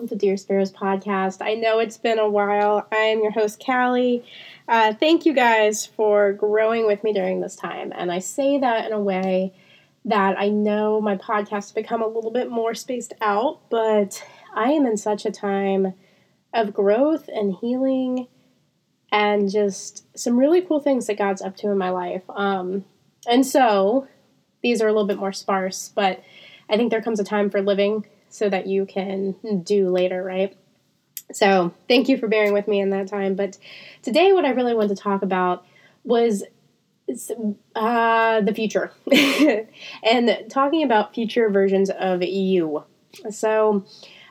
welcome to Dear Sparrows podcast. I know it's been a while. I am your host, Callie. Uh, thank you guys for growing with me during this time. And I say that in a way that I know my podcast has become a little bit more spaced out, but I am in such a time of growth and healing and just some really cool things that God's up to in my life. Um, and so these are a little bit more sparse, but I think there comes a time for living so that you can do later, right? So thank you for bearing with me in that time. But today, what I really wanted to talk about was uh, the future and talking about future versions of you. So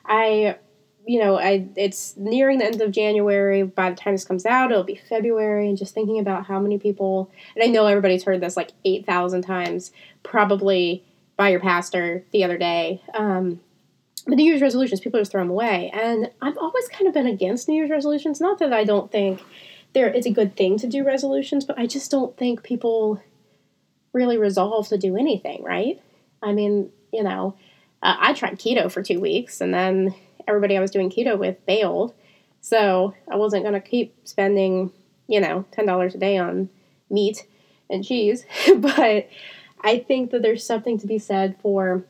I you know, I it's nearing the end of January. By the time this comes out, it'll be February, and just thinking about how many people, and I know everybody's heard this like eight thousand times, probably by your pastor the other day. Um, but New Year's resolutions, people just throw them away, and I've always kind of been against New Year's resolutions. Not that I don't think there it's a good thing to do resolutions, but I just don't think people really resolve to do anything. Right? I mean, you know, uh, I tried keto for two weeks, and then everybody I was doing keto with bailed. So I wasn't going to keep spending, you know, $10 a day on meat and cheese. but I think that there's something to be said for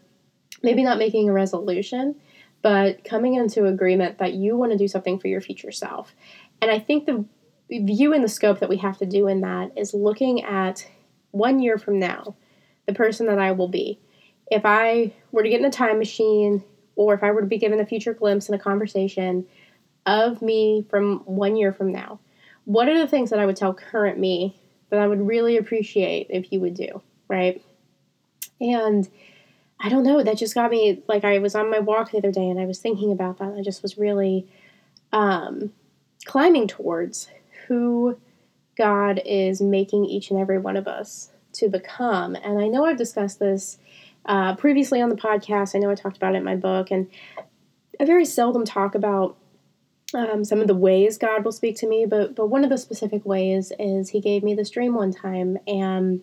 maybe not making a resolution, but coming into agreement that you want to do something for your future self. And I think the view and the scope that we have to do in that is looking at one year from now, the person that I will be. If I were to get in a time machine or if I were to be given a future glimpse in a conversation of me from one year from now, what are the things that I would tell current me that I would really appreciate if you would do, right? And I don't know, that just got me like I was on my walk the other day and I was thinking about that. I just was really um, climbing towards who God is making each and every one of us to become. And I know I've discussed this uh, previously on the podcast. I know I talked about it in my book, and I very seldom talk about um, some of the ways God will speak to me, but but one of the specific ways is He gave me this dream one time, and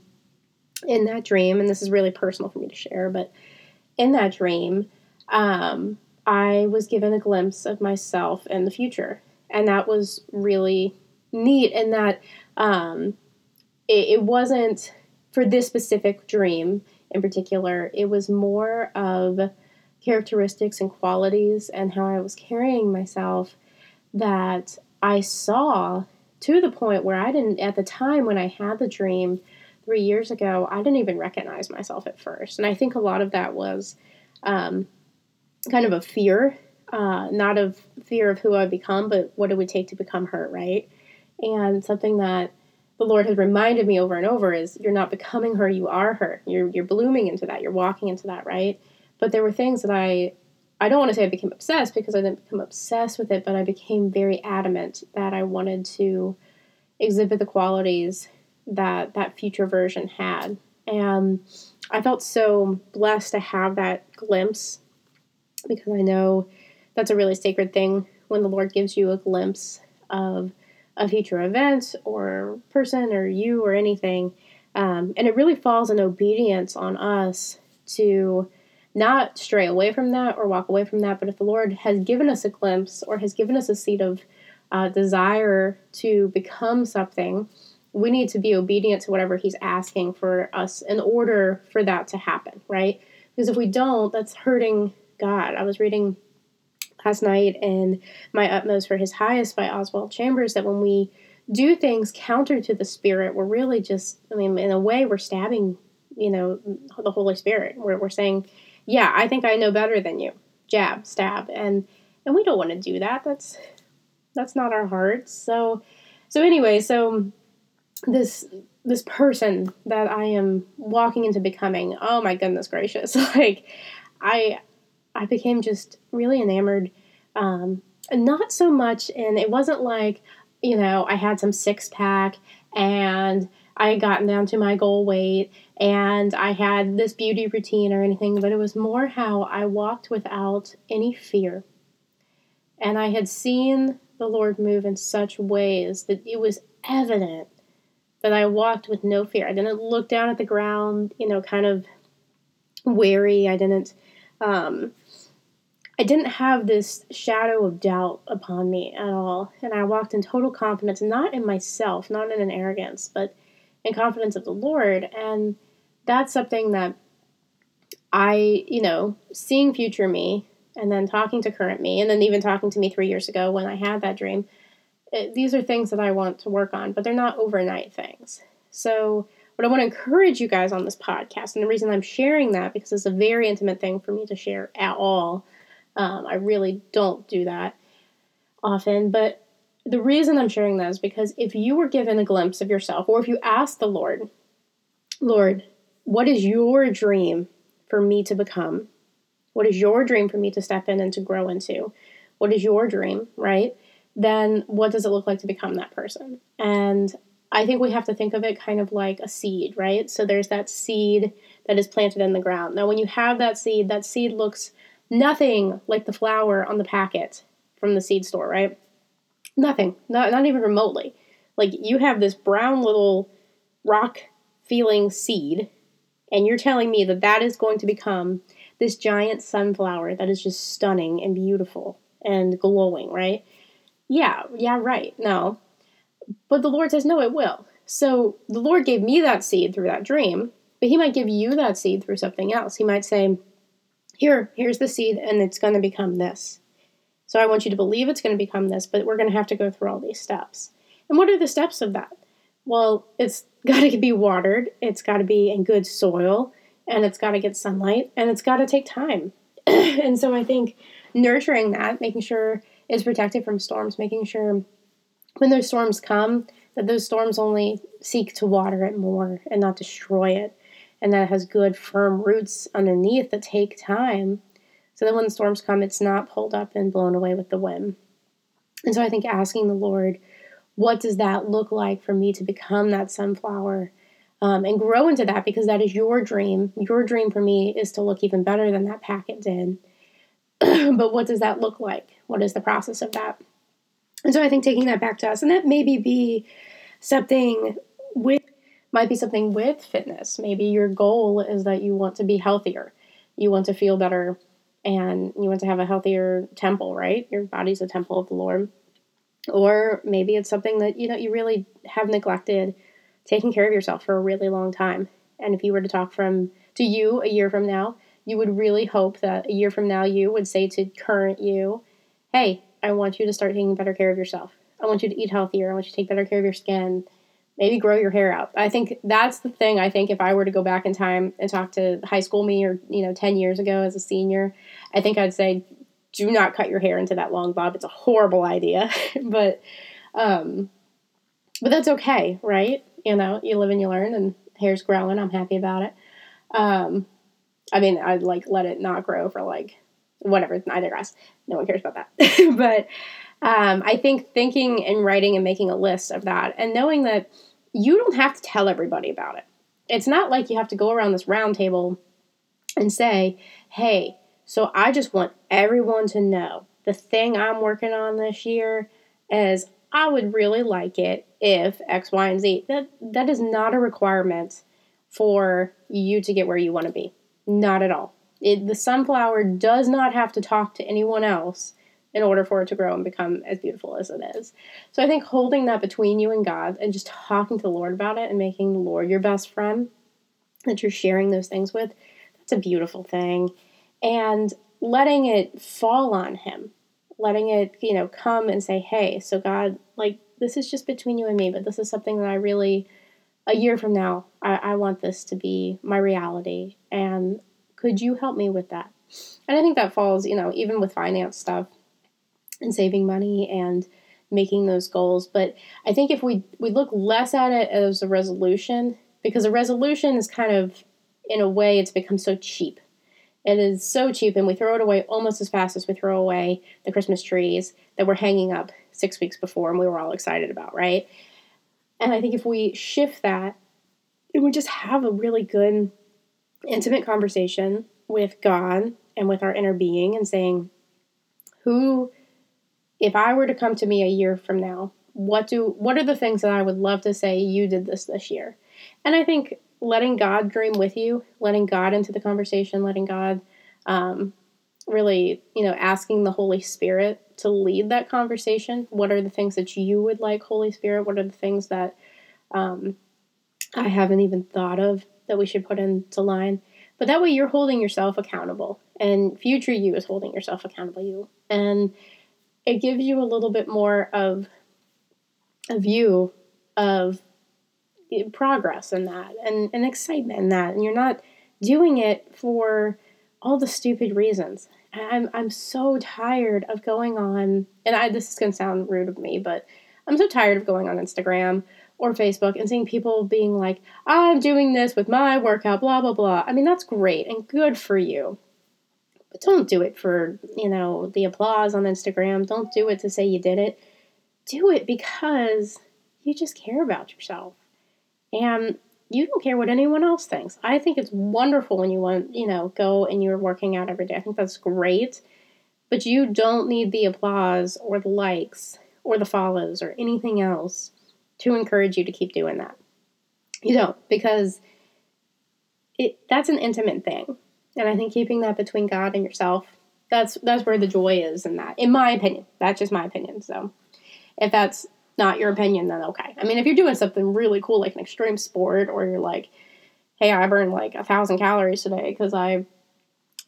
in that dream, and this is really personal for me to share, but in that dream, um, I was given a glimpse of myself in the future, and that was really neat. In that um, it, it wasn't for this specific dream in particular, it was more of characteristics and qualities and how I was carrying myself that I saw to the point where I didn't, at the time when I had the dream three years ago, I didn't even recognize myself at first. And I think a lot of that was um, kind of a fear, uh, not of fear of who I become, but what it would take to become her, right? And something that the Lord has reminded me over and over is you're not becoming her, you are her. You're you're blooming into that, you're walking into that, right? But there were things that I I don't want to say I became obsessed because I didn't become obsessed with it, but I became very adamant that I wanted to exhibit the qualities that that future version had. And I felt so blessed to have that glimpse because I know that's a really sacred thing when the Lord gives you a glimpse of a future event or person or you or anything. Um, and it really falls in obedience on us to not stray away from that or walk away from that. But if the Lord has given us a glimpse or has given us a seed of uh, desire to become something, we need to be obedient to whatever He's asking for us in order for that to happen, right? Because if we don't, that's hurting God. I was reading last night in My Utmost for His Highest by Oswald Chambers that when we do things counter to the Spirit, we're really just, I mean, in a way, we're stabbing, you know, the Holy Spirit. We're, we're saying, yeah, I think I know better than you. Jab, stab. And, and we don't want to do that. That's, that's not our hearts. So, so anyway, so this, this person that I am walking into becoming, oh my goodness gracious. Like, I, I became just really enamored. Um, not so much, and it wasn't like, you know, I had some six pack and I had gotten down to my goal weight and I had this beauty routine or anything, but it was more how I walked without any fear. And I had seen the Lord move in such ways that it was evident I walked with no fear. I didn't look down at the ground, you know, kind of wary. I didn't um, I didn't have this shadow of doubt upon me at all. And I walked in total confidence, not in myself, not in an arrogance, but in confidence of the Lord. And that's something that I, you know, seeing future me and then talking to current me, and then even talking to me three years ago when I had that dream, it, these are things that I want to work on, but they're not overnight things. So, what I want to encourage you guys on this podcast, and the reason I'm sharing that because it's a very intimate thing for me to share at all. Um, I really don't do that often, but the reason I'm sharing that is because if you were given a glimpse of yourself, or if you asked the Lord, Lord, what is your dream for me to become? What is your dream for me to step in and to grow into? What is your dream, right? Then what does it look like to become that person? And I think we have to think of it kind of like a seed, right? So there's that seed that is planted in the ground. Now, when you have that seed, that seed looks nothing like the flower on the packet from the seed store, right? Nothing, not, not even remotely. Like you have this brown little rock feeling seed, and you're telling me that that is going to become this giant sunflower that is just stunning and beautiful and glowing, right? Yeah, yeah, right. No. But the Lord says, no, it will. So the Lord gave me that seed through that dream, but He might give you that seed through something else. He might say, here, here's the seed, and it's going to become this. So I want you to believe it's going to become this, but we're going to have to go through all these steps. And what are the steps of that? Well, it's got to be watered, it's got to be in good soil, and it's got to get sunlight and it's got to take time. and so I think nurturing that, making sure it's protected from storms, making sure when those storms come, that those storms only seek to water it more and not destroy it, and that it has good, firm roots underneath that take time. So that when storms come, it's not pulled up and blown away with the wind. And so I think asking the Lord, what does that look like for me to become that sunflower um, and grow into that because that is your dream. Your dream for me is to look even better than that packet did. but what does that look like? What is the process of that? And so I think taking that back to us, and that maybe be something with, might be something with fitness. Maybe your goal is that you want to be healthier, you want to feel better, and you want to have a healthier temple, right? Your body's a temple of the Lord. Or maybe it's something that you know you really have neglected taking care of yourself for a really long time. And if you were to talk from to you a year from now, you would really hope that a year from now you would say to current you, "Hey, I want you to start taking better care of yourself. I want you to eat healthier. I want you to take better care of your skin. Maybe grow your hair out." I think that's the thing. I think if I were to go back in time and talk to high school me or, you know, 10 years ago as a senior, I think I'd say do not cut your hair into that long bob. It's a horrible idea. but um but that's okay, right? you know, you live and you learn, and hair's growing. I'm happy about it. Um, I mean, I'd like let it not grow for like whatever. I digress. No one cares about that. but um, I think thinking and writing and making a list of that, and knowing that you don't have to tell everybody about it. It's not like you have to go around this round table and say, "Hey, so I just want everyone to know the thing I'm working on this year is I would really like it if X, Y, and Z. That that is not a requirement for you to get where you want to be. Not at all. It, the sunflower does not have to talk to anyone else in order for it to grow and become as beautiful as it is. So I think holding that between you and God and just talking to the Lord about it and making the Lord your best friend that you're sharing those things with, that's a beautiful thing. And letting it fall on Him letting it, you know, come and say, hey, so God, like, this is just between you and me, but this is something that I really, a year from now, I, I want this to be my reality. And could you help me with that? And I think that falls, you know, even with finance stuff and saving money and making those goals. But I think if we, we look less at it as a resolution, because a resolution is kind of, in a way, it's become so cheap it is so cheap, and we throw it away almost as fast as we throw away the Christmas trees that we're hanging up six weeks before and we were all excited about, right? And I think if we shift that and we just have a really good, intimate conversation with God and with our inner being and saying, who, if I were to come to me a year from now, what do what are the things that I would love to say you did this this year? And I think letting God dream with you, letting God into the conversation, letting God um, really, you know, asking the Holy Spirit to lead that conversation. What are the things that you would like, Holy Spirit? What are the things that um, I haven't even thought of that we should put into line? But that way you're holding yourself accountable, and future you is holding yourself accountable. You and it gives you a little bit more of a view of progress in that and, and excitement in that and you're not doing it for all the stupid reasons I'm, I'm so tired of going on and I this is to sound rude of me but I'm so tired of going on Instagram or Facebook and seeing people being like I'm doing this with my workout blah blah blah I mean that's great and good for you but don't do it for you know the applause on Instagram don't do it to say you did it do it because you just care about yourself and you don't care what anyone else thinks. I think it's wonderful when you want, you know, go and you're working out every day. I think that's great. But you don't need the applause or the likes or the follows or anything else to encourage you to keep doing that. You don't because it that's an intimate thing. And I think keeping that between God and yourself, that's that's where the joy is in that. In my opinion. That's just my opinion. So if that's not your opinion, then okay. I mean, if you're doing something really cool like an extreme sport, or you're like, hey, I burned like a thousand calories today because I,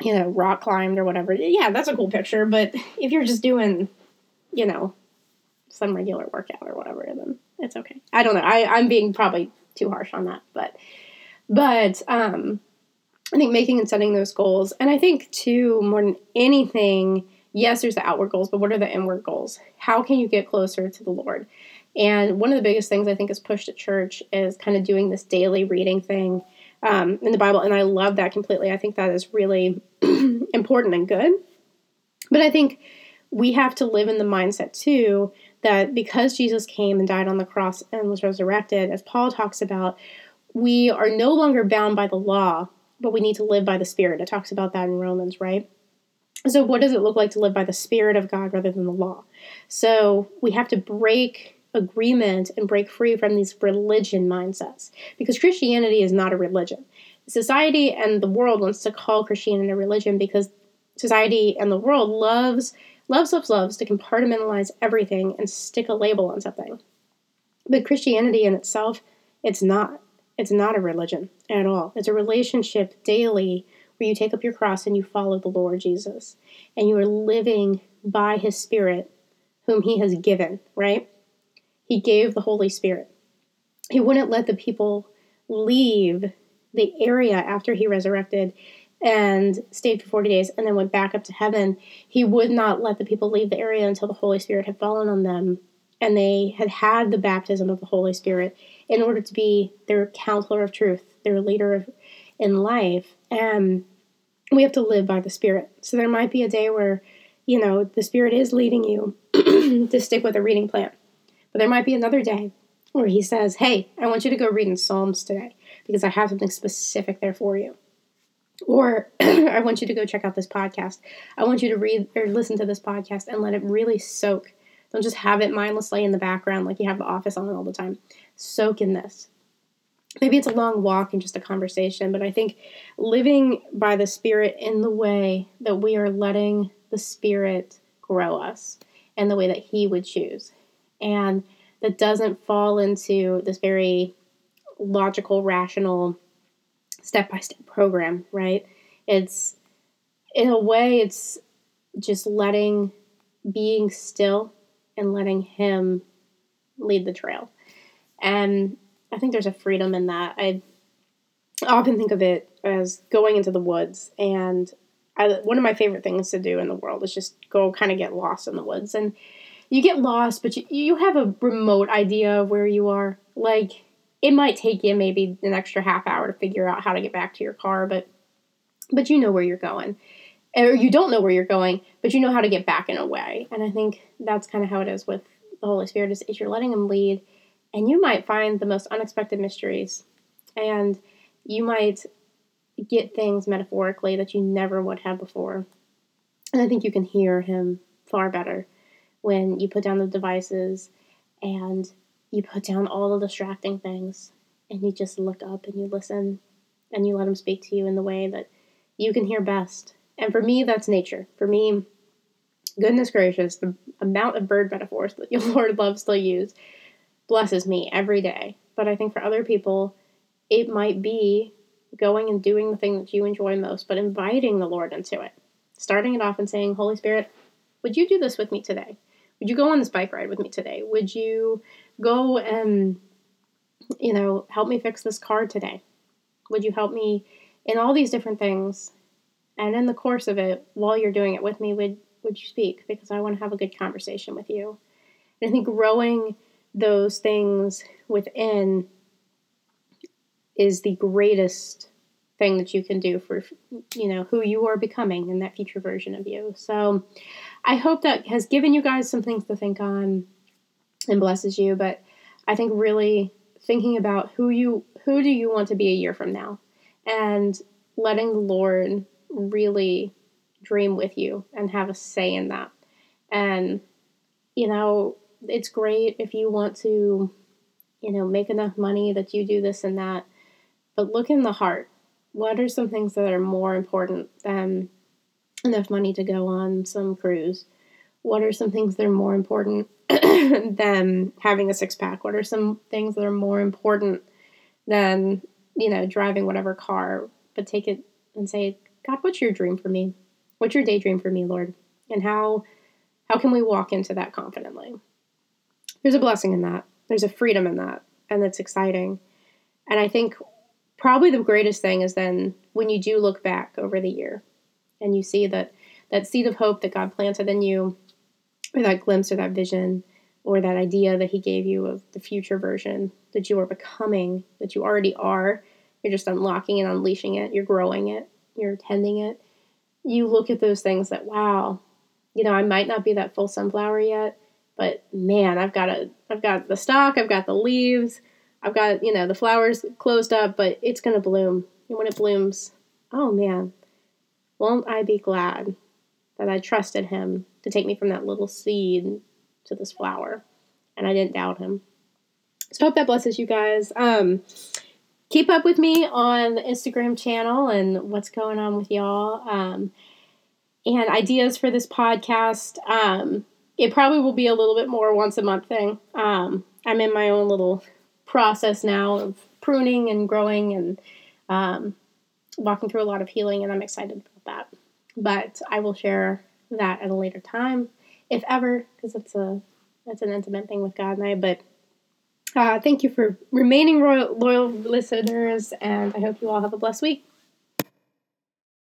you know, rock climbed or whatever, yeah, that's a cool picture. But if you're just doing, you know, some regular workout or whatever, then it's okay. I don't know. I, I'm being probably too harsh on that, but, but, um, I think making and setting those goals, and I think too, more than anything, yes, there's the outward goals, but what are the inward goals? How can you get closer to the Lord? And one of the biggest things I think is pushed at church is kind of doing this daily reading thing um, in the Bible. And I love that completely. I think that is really important and good. But I think we have to live in the mindset too that because Jesus came and died on the cross and was resurrected, as Paul talks about, we are no longer bound by the law, but we need to live by the Spirit. It talks about that in Romans, right? So, what does it look like to live by the Spirit of God rather than the law? So, we have to break agreement and break free from these religion mindsets because Christianity is not a religion. Society and the world wants to call Christianity a religion because society and the world loves, loves, loves, loves to compartmentalize everything and stick a label on something. But Christianity in itself, it's not. It's not a religion at all. It's a relationship daily where you take up your cross and you follow the Lord Jesus and you are living by his Spirit, whom he has given, right? He gave the Holy Spirit. He wouldn't let the people leave the area after he resurrected and stayed for 40 days and then went back up to heaven. He would not let the people leave the area until the Holy Spirit had fallen on them and they had had the baptism of the Holy Spirit in order to be their counselor of truth, their leader of, in life. And we have to live by the Spirit. So there might be a day where, you know, the Spirit is leading you to stick with a reading plan. But there might be another day where He says, Hey, I want you to go read in Psalms today because I have something specific there for you. Or I want you to go check out this podcast. I want you to read or listen to this podcast and let it really soak. Don't just have it mindlessly in the background like you have the office on all the time. Soak in this maybe it's a long walk and just a conversation, but I think living by the Spirit in the way that we are letting the Spirit grow us and the way that He would choose. And that doesn't fall into this very logical, rational, step by step program, right? It's, in a way, it's just letting, being still and letting Him lead the trail. And I think there's a freedom in that. I often think of it as going into the woods and I, one of my favorite things to do in the world is just go kind of get lost in the woods and you get lost but you, you have a remote idea of where you are like it might take you maybe an extra half hour to figure out how to get back to your car but but you know where you're going. Or you don't know where you're going but you know how to get back in a way. And i think that's kind of how it is with the holy spirit is, is you're letting him lead and you might find the most unexpected mysteries and you might get things metaphorically that you never would have before. And i think you can hear him far better when you put down the devices and you put down all the distracting things and you just look up and you listen and you let him speak to you in the way that you can hear best And for me, that's nature. For me, goodness gracious, the amount of bird metaphors that your Lord loves to use blesses me every day. But I think for other people, it might be going and doing the thing that you enjoy most, but inviting the Lord into it. Starting it off and saying, Holy Spirit, would you do this with me today? Would you go on this bike ride with me today? Would you go and, you know, help me fix this car today? Would you help me in all these different things? And in the course of it, while you're doing it with me, would would you speak? Because I want to have a good conversation with you. And I think growing those things within is the greatest thing that you can do for you know who you are becoming in that future version of you. So I hope that has given you guys some things to think on and blesses you, but I think really thinking about who you who do you want to be a year from now and letting the Lord really dream with you and have a say in that. And, you know, it's great if you want to, you know, make enough money that you do this and that. But look in the heart. What are some things that are more important than enough money to go on some cruise? What are some things that are more important than having a six pack? What are some things that are more important than, you know, driving whatever car? But take it and say, God, what's your dream for me? What's your daydream for me, Lord? And how how can we walk into that confidently? There's a blessing in that. There's a freedom in that, and that's exciting. And I think probably the greatest thing is then when you do look back over the year and you see that that seed of hope that God planted in you, or that glimpse or that vision or that idea that He gave you of the future version that you are becoming, that you already are. You're just unlocking and unleashing it. You're growing it. You're tending it you look at those things that wow, you know, I might not be that full sunflower yet, but man, I've got a I've got the stalk, I've got the leaves, I've got, you know, the flowers closed up, but it's to bloom. And when it blooms, oh man, won't I be glad that I trusted him to take me from that little seed to this flower and I didn't doubt him. So I hope that blesses you guys. Um, keep up with me on the Instagram channel and what's going on with y'all. Um, and ideas for this podcast. Um, it probably will be a little bit more once a month thing. Um, I'm in my own little process now of pruning and growing and um, walking through a lot of healing, and I'm excited about that. But I will share that at a later time, if ever, because it's a it's an intimate thing with God and I. But uh, thank you for remaining royal, loyal listeners, and I hope you all have a blessed week.